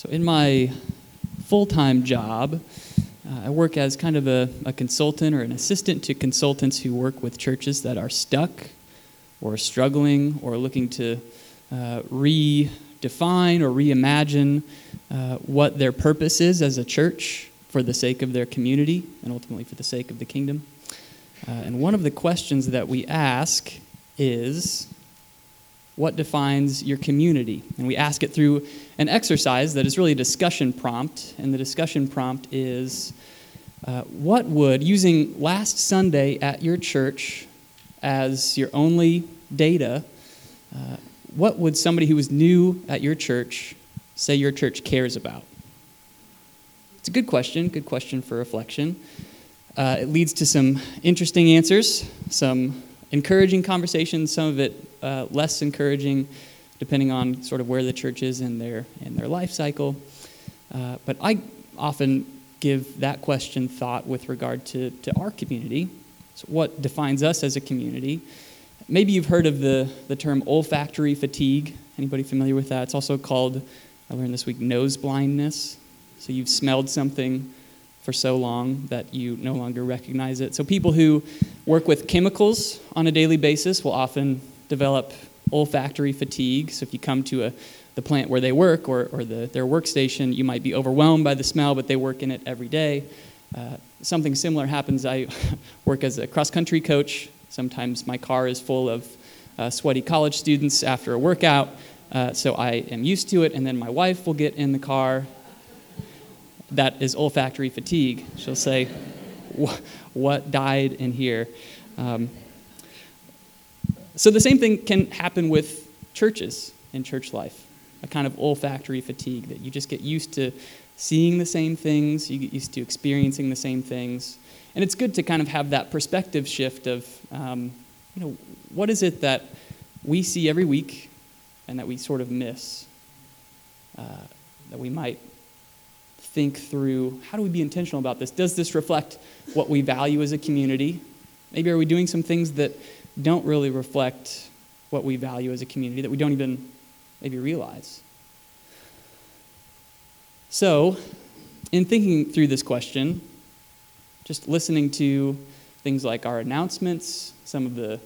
So, in my full time job, uh, I work as kind of a, a consultant or an assistant to consultants who work with churches that are stuck or struggling or looking to uh, redefine or reimagine uh, what their purpose is as a church for the sake of their community and ultimately for the sake of the kingdom. Uh, and one of the questions that we ask is what defines your community? And we ask it through an exercise that is really a discussion prompt. And the discussion prompt is uh, what would, using last Sunday at your church as your only data, uh, what would somebody who was new at your church say your church cares about? It's a good question, good question for reflection. Uh, it leads to some interesting answers, some encouraging conversations, some of it uh, less encouraging, depending on sort of where the church is in their in their life cycle. Uh, but I often give that question thought with regard to, to our community. So what defines us as a community? Maybe you've heard of the, the term olfactory fatigue. Anybody familiar with that? It's also called, I learned this week, nose blindness. So you've smelled something for so long that you no longer recognize it. So people who work with chemicals on a daily basis will often develop olfactory fatigue. So if you come to a, the plant where they work or, or the, their workstation, you might be overwhelmed by the smell, but they work in it every day. Uh, something similar happens. I work as a cross country coach. Sometimes my car is full of uh, sweaty college students after a workout, uh, so I am used to it. And then my wife will get in the car. That is olfactory fatigue. She'll say, What died in here? Um, so the same thing can happen with churches and church life a kind of olfactory fatigue that you just get used to seeing the same things, you get used to experiencing the same things. And it's good to kind of have that perspective shift of, um, you know, what is it that we see every week and that we sort of miss? Uh, that we might think through how do we be intentional about this? Does this reflect what we value as a community? Maybe are we doing some things that don't really reflect what we value as a community that we don't even maybe realize. So, in thinking through this question, just listening to things like our announcements, some of the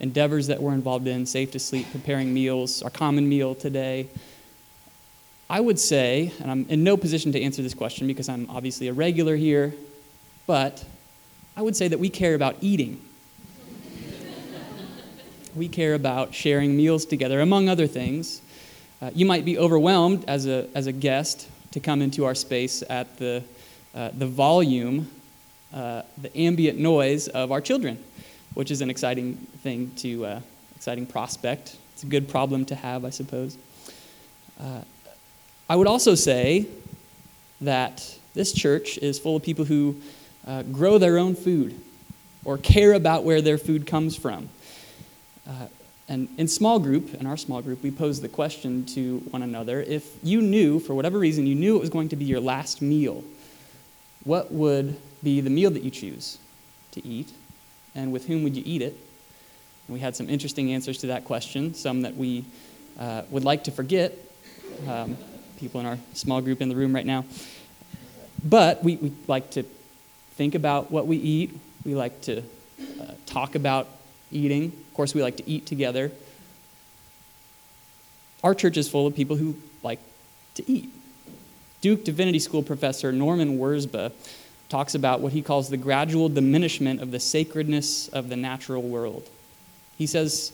endeavors that we're involved in, Safe to Sleep, preparing meals, our common meal today, I would say, and I'm in no position to answer this question because I'm obviously a regular here, but I would say that we care about eating we care about sharing meals together, among other things. Uh, you might be overwhelmed as a, as a guest to come into our space at the, uh, the volume, uh, the ambient noise of our children, which is an exciting thing to, uh, exciting prospect. It's a good problem to have, I suppose. Uh, I would also say that this church is full of people who uh, grow their own food or care about where their food comes from. Uh, and in small group, in our small group, we posed the question to one another if you knew, for whatever reason, you knew it was going to be your last meal, what would be the meal that you choose to eat, and with whom would you eat it? And we had some interesting answers to that question, some that we uh, would like to forget. Um, people in our small group in the room right now. But we, we like to think about what we eat, we like to uh, talk about eating. Of course, we like to eat together. Our church is full of people who like to eat. Duke Divinity School professor Norman Wirzba talks about what he calls the gradual diminishment of the sacredness of the natural world. He says,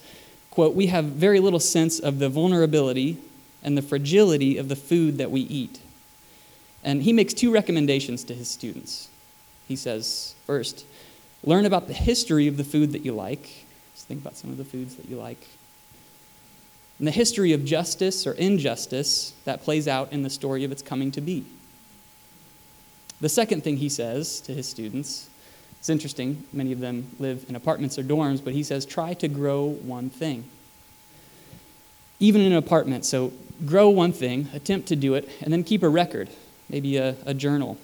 quote, "We have very little sense of the vulnerability and the fragility of the food that we eat." And he makes two recommendations to his students. He says, first, learn about the history of the food that you like just think about some of the foods that you like. And the history of justice or injustice that plays out in the story of its coming to be. The second thing he says to his students, it's interesting, many of them live in apartments or dorms, but he says, try to grow one thing. Even in an apartment, so grow one thing, attempt to do it, and then keep a record, maybe a, a journal.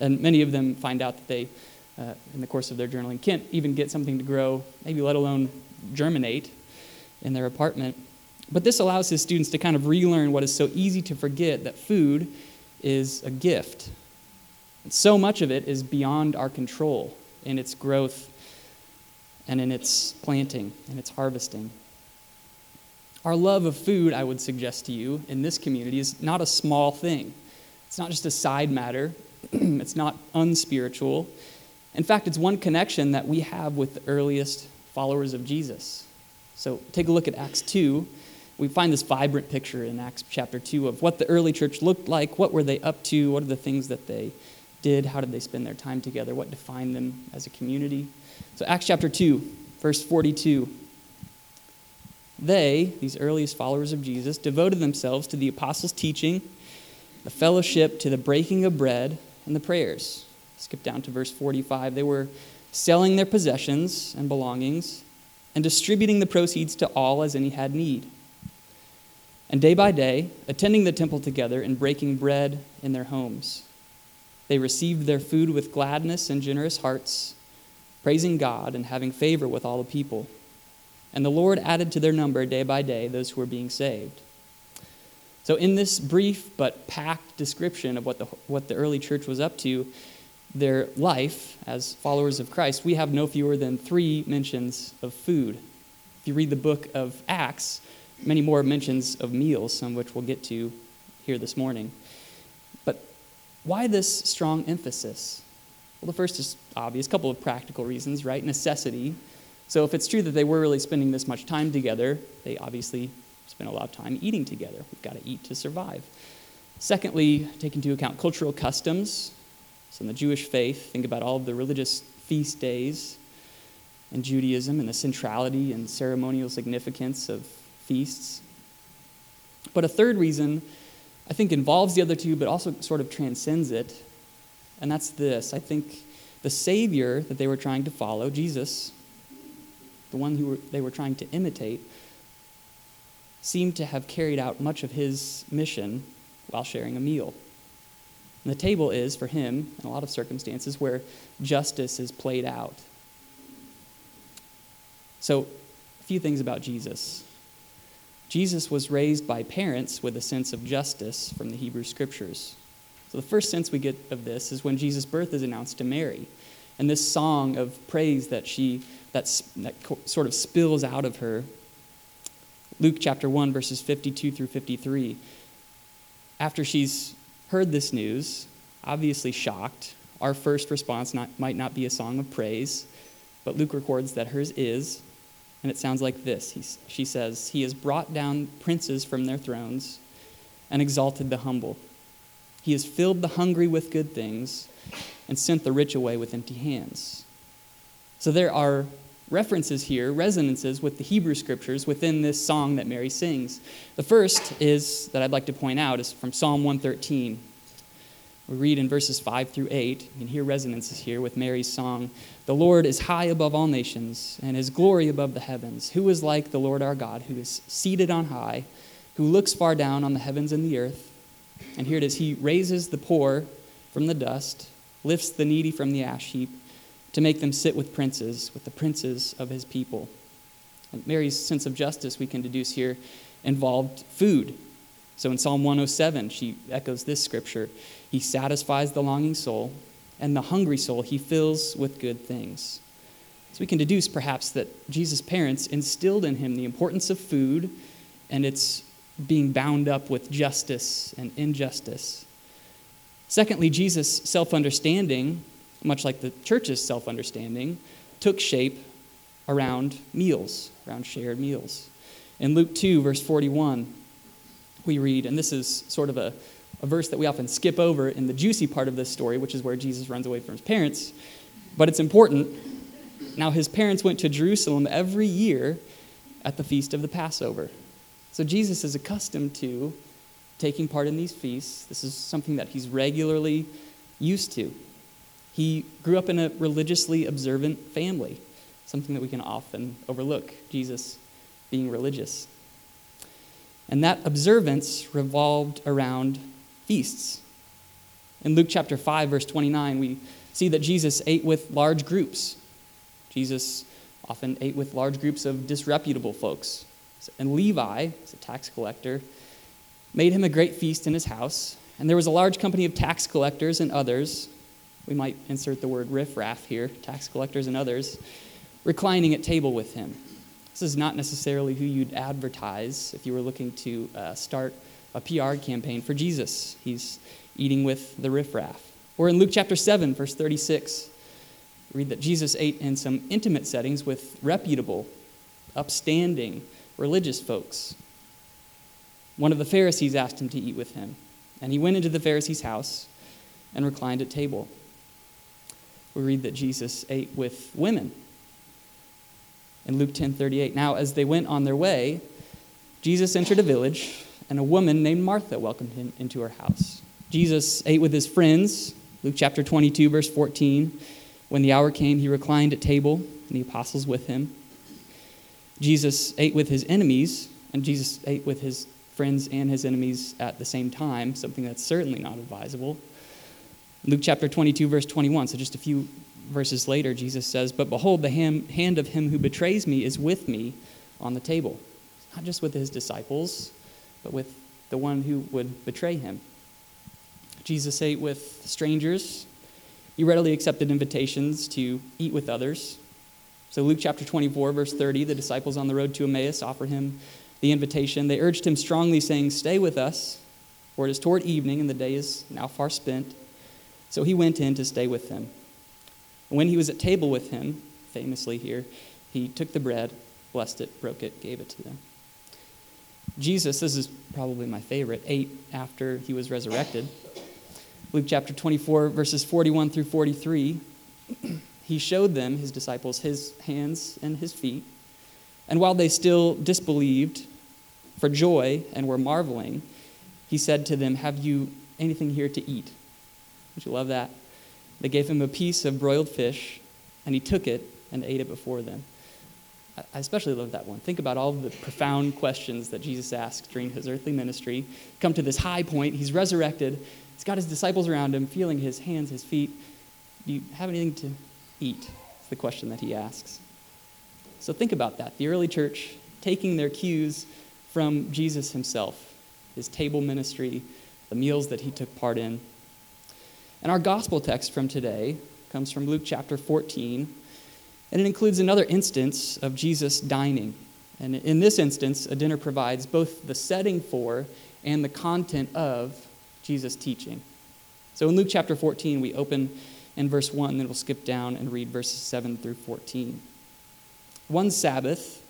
And many of them find out that they uh, in the course of their journaling can't even get something to grow, maybe let alone germinate in their apartment. But this allows his students to kind of relearn what is so easy to forget that food is a gift. And so much of it is beyond our control in its growth and in its planting and its harvesting. Our love of food, I would suggest to you, in this community is not a small thing. It's not just a side matter, it's not unspiritual. In fact, it's one connection that we have with the earliest followers of Jesus. So take a look at Acts 2. We find this vibrant picture in Acts chapter 2 of what the early church looked like, what were they up to, what are the things that they did, how did they spend their time together, what defined them as a community. So, Acts chapter 2, verse 42. They, these earliest followers of Jesus, devoted themselves to the apostles' teaching, the fellowship, to the breaking of bread, and the prayers. Skip down to verse 45. They were selling their possessions and belongings and distributing the proceeds to all as any had need. And day by day, attending the temple together and breaking bread in their homes. They received their food with gladness and generous hearts, praising God and having favor with all the people. And the Lord added to their number day by day those who were being saved. So, in this brief but packed description of what the, what the early church was up to, their life as followers of Christ, we have no fewer than three mentions of food. If you read the book of Acts, many more mentions of meals, some of which we'll get to here this morning. But why this strong emphasis? Well, the first is obvious, a couple of practical reasons, right? Necessity. So, if it's true that they were really spending this much time together, they obviously spend a lot of time eating together. We've got to eat to survive. Secondly, take into account cultural customs. So, in the Jewish faith, think about all the religious feast days in Judaism and the centrality and ceremonial significance of feasts. But a third reason, I think, involves the other two, but also sort of transcends it. And that's this I think the Savior that they were trying to follow, Jesus, the one who they were trying to imitate, seemed to have carried out much of his mission while sharing a meal. And the table is, for him, in a lot of circumstances, where justice is played out. So, a few things about Jesus. Jesus was raised by parents with a sense of justice from the Hebrew Scriptures. So, the first sense we get of this is when Jesus' birth is announced to Mary. And this song of praise that she, that, that sort of spills out of her. Luke chapter 1, verses 52 through 53. After she's heard this news, obviously shocked, our first response not, might not be a song of praise, but Luke records that hers is, and it sounds like this. He's, she says, He has brought down princes from their thrones and exalted the humble. He has filled the hungry with good things and sent the rich away with empty hands. So there are references here, resonances with the Hebrew scriptures within this song that Mary sings. The first is that I'd like to point out is from Psalm 113. We read in verses 5 through 8, you can hear resonances here with Mary's song. The Lord is high above all nations, and his glory above the heavens. Who is like the Lord our God, who is seated on high, who looks far down on the heavens and the earth? And here it is He raises the poor from the dust, lifts the needy from the ash heap to make them sit with princes, with the princes of his people. And Mary's sense of justice, we can deduce here, involved food. So in Psalm 107, she echoes this scripture He satisfies the longing soul, and the hungry soul he fills with good things. So we can deduce perhaps that Jesus' parents instilled in him the importance of food and its being bound up with justice and injustice. Secondly, Jesus' self understanding much like the church's self understanding, took shape around meals, around shared meals. In Luke 2, verse 41, we read, and this is sort of a, a verse that we often skip over in the juicy part of this story, which is where Jesus runs away from his parents, but it's important. Now, his parents went to Jerusalem every year at the feast of the Passover. So, Jesus is accustomed to taking part in these feasts. This is something that he's regularly used to. He grew up in a religiously observant family, something that we can often overlook, Jesus being religious. And that observance revolved around feasts. In Luke chapter 5, verse 29, we see that Jesus ate with large groups. Jesus often ate with large groups of disreputable folks, And Levi, as a tax collector, made him a great feast in his house. And there was a large company of tax collectors and others. We might insert the word riffraff here, tax collectors and others, reclining at table with him. This is not necessarily who you'd advertise if you were looking to uh, start a PR campaign for Jesus. He's eating with the riffraff. Or in Luke chapter 7, verse 36, read that Jesus ate in some intimate settings with reputable, upstanding religious folks. One of the Pharisees asked him to eat with him, and he went into the Pharisee's house and reclined at table. We read that Jesus ate with women. In Luke 10:38, now as they went on their way, Jesus entered a village, and a woman named Martha welcomed him into her house. Jesus ate with his friends, Luke chapter 22 verse 14. When the hour came, he reclined at table, and the apostles with him. Jesus ate with his enemies, and Jesus ate with his friends and his enemies at the same time, something that's certainly not advisable. Luke chapter 22, verse 21, so just a few verses later, Jesus says, But behold, the hand of him who betrays me is with me on the table. Not just with his disciples, but with the one who would betray him. Jesus ate with strangers. He readily accepted invitations to eat with others. So, Luke chapter 24, verse 30, the disciples on the road to Emmaus offer him the invitation. They urged him strongly, saying, Stay with us, for it is toward evening, and the day is now far spent. So he went in to stay with them. When he was at table with him, famously here, he took the bread, blessed it, broke it, gave it to them. Jesus, this is probably my favorite, ate after he was resurrected. Luke chapter 24, verses 41 through 43. he showed them, his disciples, his hands and his feet. And while they still disbelieved for joy and were marveling, he said to them, Have you anything here to eat? Don't you love that? They gave him a piece of broiled fish, and he took it and ate it before them. I especially love that one. Think about all the profound questions that Jesus asked during his earthly ministry. Come to this high point. He's resurrected. He's got his disciples around him, feeling his hands, his feet. Do you have anything to eat? It's the question that he asks. So think about that. The early church taking their cues from Jesus himself, his table ministry, the meals that he took part in. And our gospel text from today comes from Luke chapter 14, and it includes another instance of Jesus dining. And in this instance, a dinner provides both the setting for and the content of Jesus' teaching. So in Luke chapter 14, we open in verse 1, then we'll skip down and read verses 7 through 14. One Sabbath,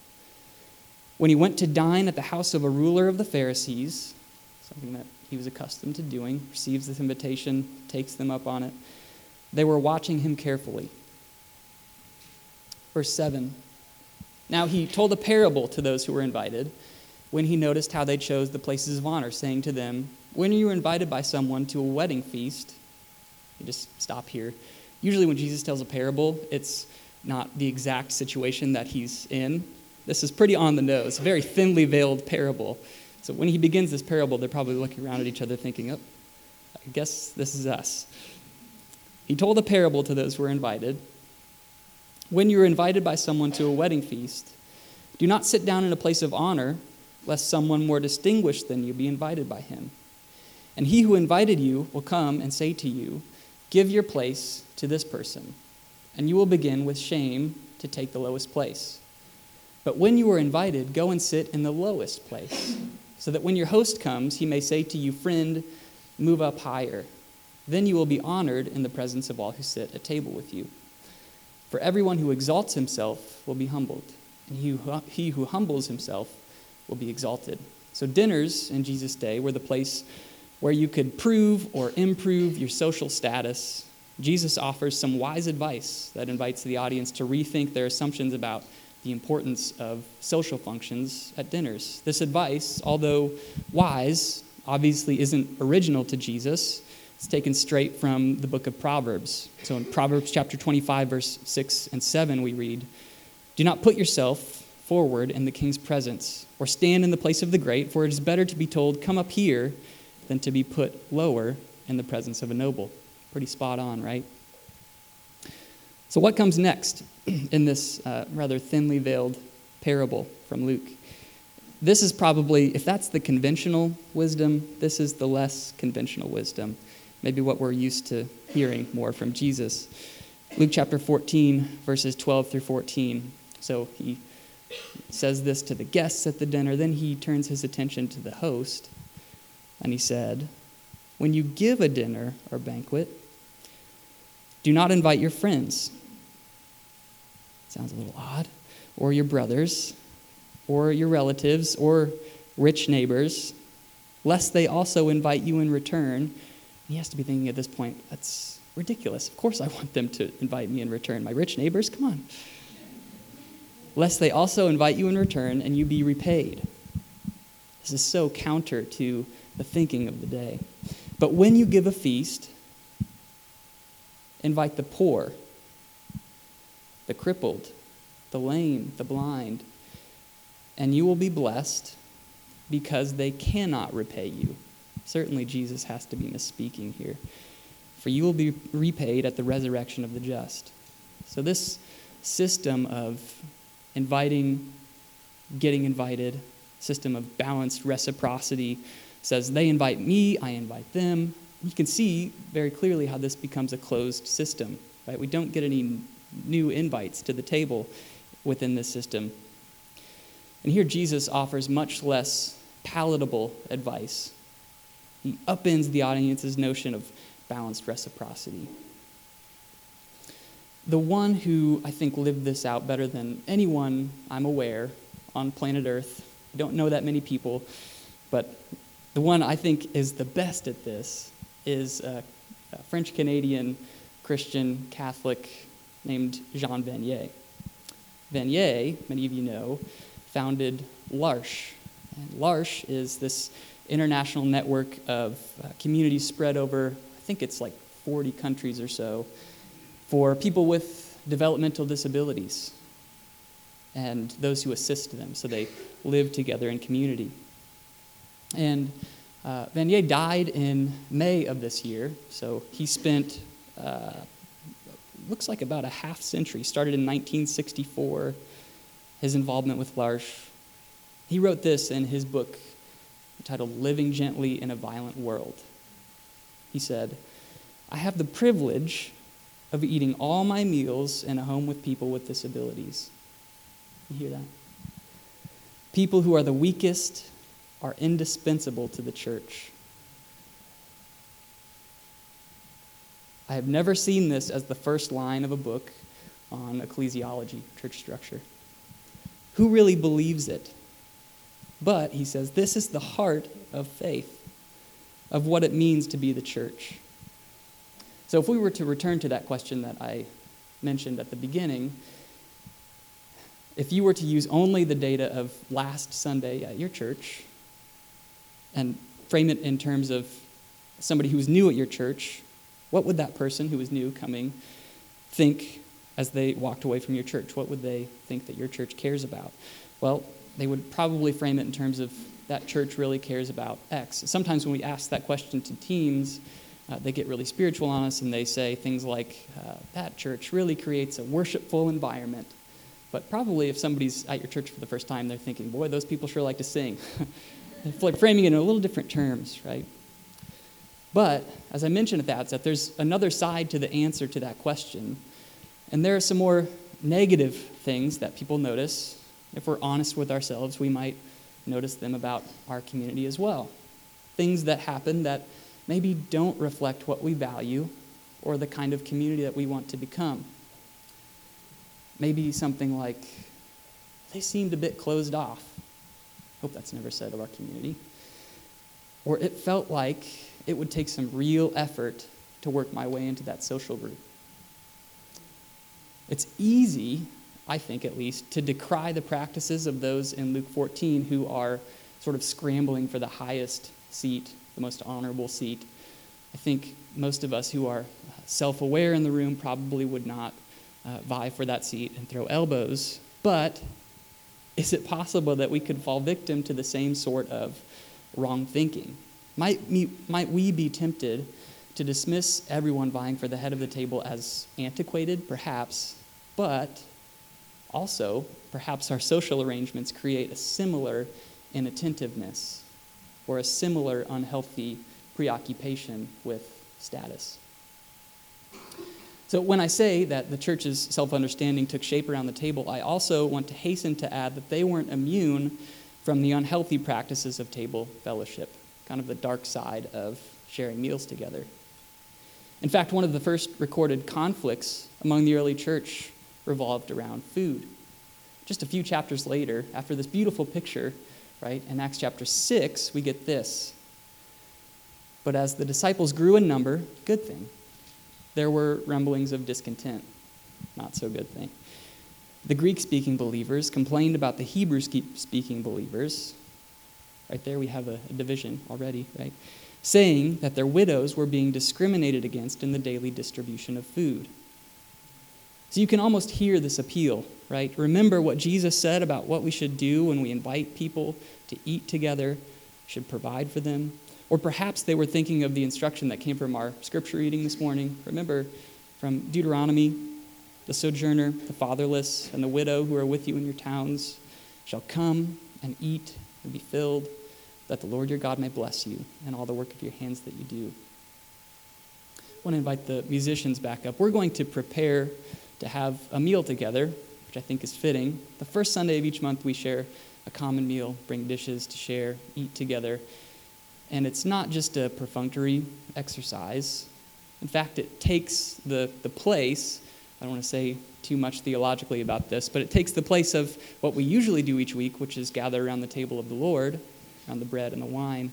when he went to dine at the house of a ruler of the Pharisees, something that he was accustomed to doing, receives this invitation, takes them up on it, they were watching him carefully. Verse 7 Now he told a parable to those who were invited when he noticed how they chose the places of honor, saying to them, When you are invited by someone to a wedding feast, you just stop here. Usually, when Jesus tells a parable, it's not the exact situation that he's in. This is pretty on the nose, very thinly veiled parable. So when he begins this parable, they're probably looking around at each other thinking, oh, I guess this is us. He told a parable to those who were invited. When you are invited by someone to a wedding feast, do not sit down in a place of honor, lest someone more distinguished than you be invited by him. And he who invited you will come and say to you, Give your place to this person, and you will begin with shame to take the lowest place. But when you are invited, go and sit in the lowest place, so that when your host comes, he may say to you, Friend, move up higher. Then you will be honored in the presence of all who sit at table with you. For everyone who exalts himself will be humbled, and he who, humbles himself will be exalted. So, dinners in Jesus' day were the place where you could prove or improve your social status. Jesus offers some wise advice that invites the audience to rethink their assumptions about the importance of social functions at dinners. This advice, although wise, obviously isn't original to Jesus. It's taken straight from the book of Proverbs. So in Proverbs chapter 25, verse 6 and 7, we read Do not put yourself forward in the king's presence, or stand in the place of the great, for it is better to be told, Come up here, than to be put lower in the presence of a noble. Pretty spot on, right? So, what comes next in this uh, rather thinly veiled parable from Luke? this is probably, if that's the conventional wisdom, this is the less conventional wisdom. Maybe what we're used to hearing more from Jesus. Luke chapter 14, verses 12 through 14. So he says this to the guests at the dinner. Then he turns his attention to the host, and he said, When you give a dinner or banquet, do not invite your friends. Sounds a little odd. Or your brothers, or your relatives, or rich neighbors, lest they also invite you in return. He has to be thinking at this point, that's ridiculous. Of course, I want them to invite me in return. My rich neighbors, come on lest they also invite you in return and you be repaid. This is so counter to the thinking of the day. But when you give a feast, invite the poor, the crippled, the lame, the blind, and you will be blessed because they cannot repay you. Certainly, Jesus has to be misspeaking here. For you will be repaid at the resurrection of the just. So, this system of inviting, getting invited, system of balanced reciprocity says they invite me, I invite them. You can see very clearly how this becomes a closed system, right? We don't get any new invites to the table within this system. And here Jesus offers much less palatable advice. He upends the audience's notion of balanced reciprocity the one who I think lived this out better than anyone I'm aware on planet Earth, I don't know that many people, but the one I think is the best at this is a, French Canadian Christian Catholic named Jean Vanier. Vanier, many of you know, founded L'Arche. And L'Arche is this international network of uh, communities spread over, I think it's like 40 countries or so, for people with developmental disabilities and those who assist them so they live together in community. And uh, Vanier died in May of this year, so he spent, uh, looks like about a half century, started in 1964, his involvement with L'Arche. He wrote this in his book titled Living Gently in a Violent World. He said, I have the privilege of eating all my meals in a home with people with disabilities. You hear that? People who are the weakest are indispensable to the church. I have never seen this as the first line of a book on ecclesiology, church structure. Who really believes it? But, he says, this is the heart of faith, of what it means to be the church. So, if we were to return to that question that I mentioned at the beginning, if you were to use only the data of last Sunday at your church and frame it in terms of somebody who was new at your church, what would that person who was new coming think as they walked away from your church? What would they think that your church cares about? Well, they would probably frame it in terms of that church really cares about X. Sometimes when we ask that question to teams, uh, they get really spiritual on us and they say things like, uh, that church really creates a worshipful environment. But probably if somebody's at your church for the first time, they're thinking, boy, those people sure like to sing. framing it in a little different terms, right? But as I mentioned at the outset, there's another side to the answer to that question. And there are some more negative things that people notice. If we're honest with ourselves, we might notice them about our community as well. Things that happen that maybe don't reflect what we value or the kind of community that we want to become. Maybe something like, they seemed a bit closed off. Hope that's never said of our community. Or it felt like it would take some real effort to work my way into that social group. It's easy, I think at least, to decry the practices of those in Luke 14 who are sort of scrambling for the highest seat the most honorable seat. I think most of us who are self aware in the room probably would not uh, vie for that seat and throw elbows. But is it possible that we could fall victim to the same sort of wrong thinking? Might, me, might we be tempted to dismiss everyone vying for the head of the table as antiquated? Perhaps. But also, perhaps our social arrangements create a similar inattentiveness or a similar unhealthy preoccupation with status. So, when I say that the church's self understanding took shape around the table, I also want to hasten to add that they weren't immune from the unhealthy practices of table fellowship, kind of the dark side of sharing meals together. In fact, one of the first recorded conflicts among the early church revolved around food. Just a few chapters later, after this beautiful picture, right, in Acts chapter 6, we get this. But as the disciples grew in number, good thing, there were rumblings of discontent. Not so good thing. The Greek speaking believers complained about the Hebrew speaking believers. Right there, we have a, a division already, right? Saying that their widows were being discriminated against in the daily distribution of food. So you can almost hear this appeal, right? Remember what Jesus said about what we should do when we invite people to eat together, should provide for them. Or perhaps they were thinking of the instruction that came from our scripture reading this morning. Remember from Deuteronomy the sojourner, the fatherless, and the widow who are with you in your towns shall come and eat and be filled, that the Lord your God may bless you and all the work of your hands that you do. I want to invite the musicians back up. We're going to prepare to have a meal together, which I think is fitting. The first Sunday of each month, we share a common meal, bring dishes to share, eat together. And it's not just a perfunctory exercise. In fact, it takes the, the place, I don't want to say too much theologically about this, but it takes the place of what we usually do each week, which is gather around the table of the Lord, around the bread and the wine.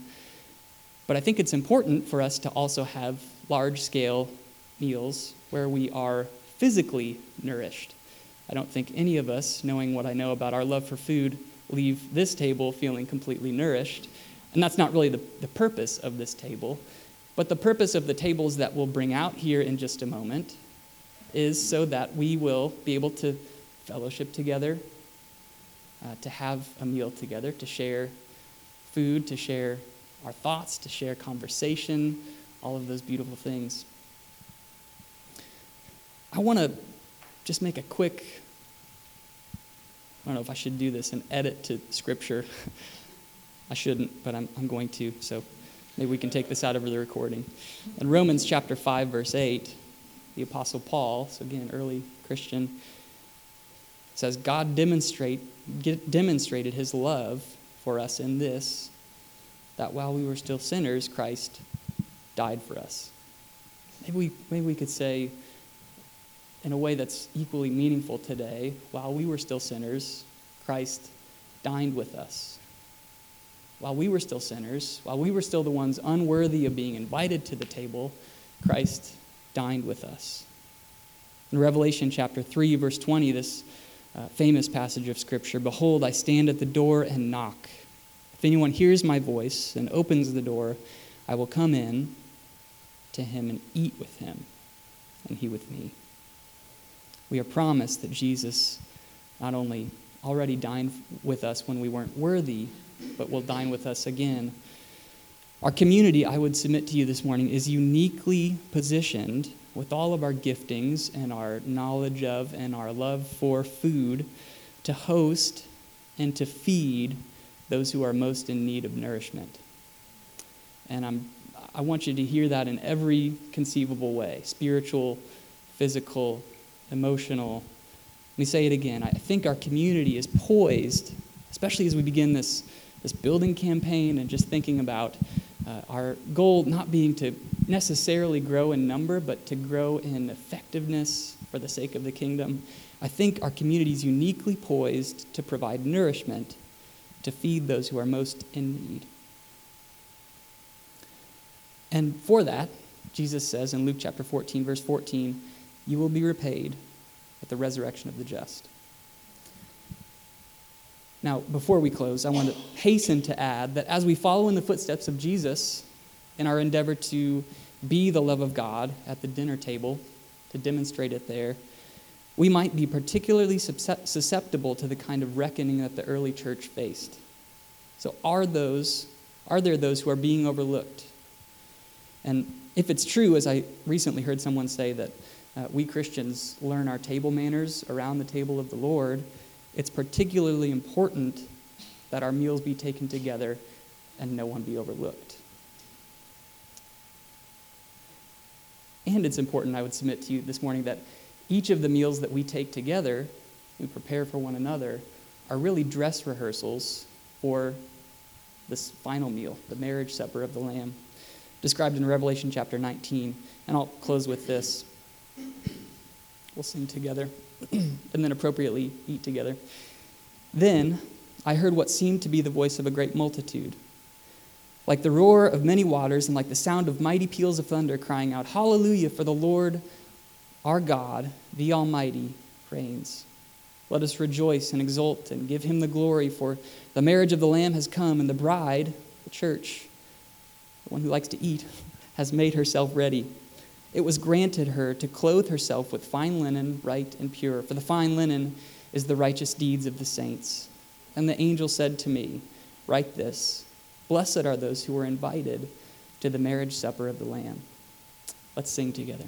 But I think it's important for us to also have large scale meals where we are physically nourished. I don't think any of us, knowing what I know about our love for food, leave this table feeling completely nourished. And that's not really the, the purpose of this table. But the purpose of the tables that we'll bring out here in just a moment is so that we will be able to fellowship together, uh, to have a meal together, to share food, to share our thoughts, to share conversation, all of those beautiful things. I want to just make a quick, I don't know if I should do this, an edit to Scripture. I shouldn't, but I'm, I'm going to, so maybe we can take this out of the recording. In Romans chapter 5, verse 8, the Apostle Paul, so again, early Christian, says, God demonstrate, demonstrated his love for us in this, that while we were still sinners, Christ died for us. Maybe we, maybe we could say, in a way that's equally meaningful today, while we were still sinners, Christ dined with us while we were still sinners, while we were still the ones unworthy of being invited to the table, Christ dined with us. In Revelation chapter 3, verse 20, this uh, famous passage of Scripture Behold, I stand at the door and knock. If anyone hears my voice and opens the door, I will come in to him and eat with him, and he with me. We are promised that Jesus not only already dined with us when we weren't worthy but will dine with us again. Our community, I would submit to you this morning, is uniquely positioned with all of our giftings and our knowledge of and our love for food to host and to feed those who are most in need of nourishment. And I'm, I want you to hear that in every conceivable way spiritual, physical, emotional. Let me say it again. I think our community is poised, especially as we begin this this building campaign and just thinking about uh, our goal not being to necessarily grow in number, but to grow in effectiveness for the sake of the kingdom, I think our community is uniquely poised to provide nourishment to feed those who are most in need. And for that, Jesus says in Luke chapter 14, verse 14, you will be repaid at the resurrection of the just. Now, before we close, I want to hasten to add that as we follow in the footsteps of Jesus in our endeavor to be the love of God at the dinner table, to demonstrate it there, we might be particularly susceptible to the kind of reckoning that the early church faced. So, are those are there those who are being overlooked? And if it's true, as I recently heard someone say that uh, we Christians learn our table manners around the table of the Lord, it's particularly important that our meals be taken together and no one be overlooked. And it's important, I would submit to you this morning, that each of the meals that we take together, we prepare for one another, are really dress rehearsals for this final meal, the marriage supper of the Lamb, described in Revelation chapter 19. And I'll close with this. We'll sing together and then appropriately eat together. Then I heard what seemed to be the voice of a great multitude, like the roar of many waters and like the sound of mighty peals of thunder, crying out, Hallelujah, for the Lord our God, the Almighty, reigns. Let us rejoice and exult and give him the glory, for the marriage of the Lamb has come, and the bride, the church, the one who likes to eat, has made herself ready. It was granted her to clothe herself with fine linen, bright and pure, for the fine linen is the righteous deeds of the saints. And the angel said to me, Write this Blessed are those who are invited to the marriage supper of the Lamb. Let's sing together.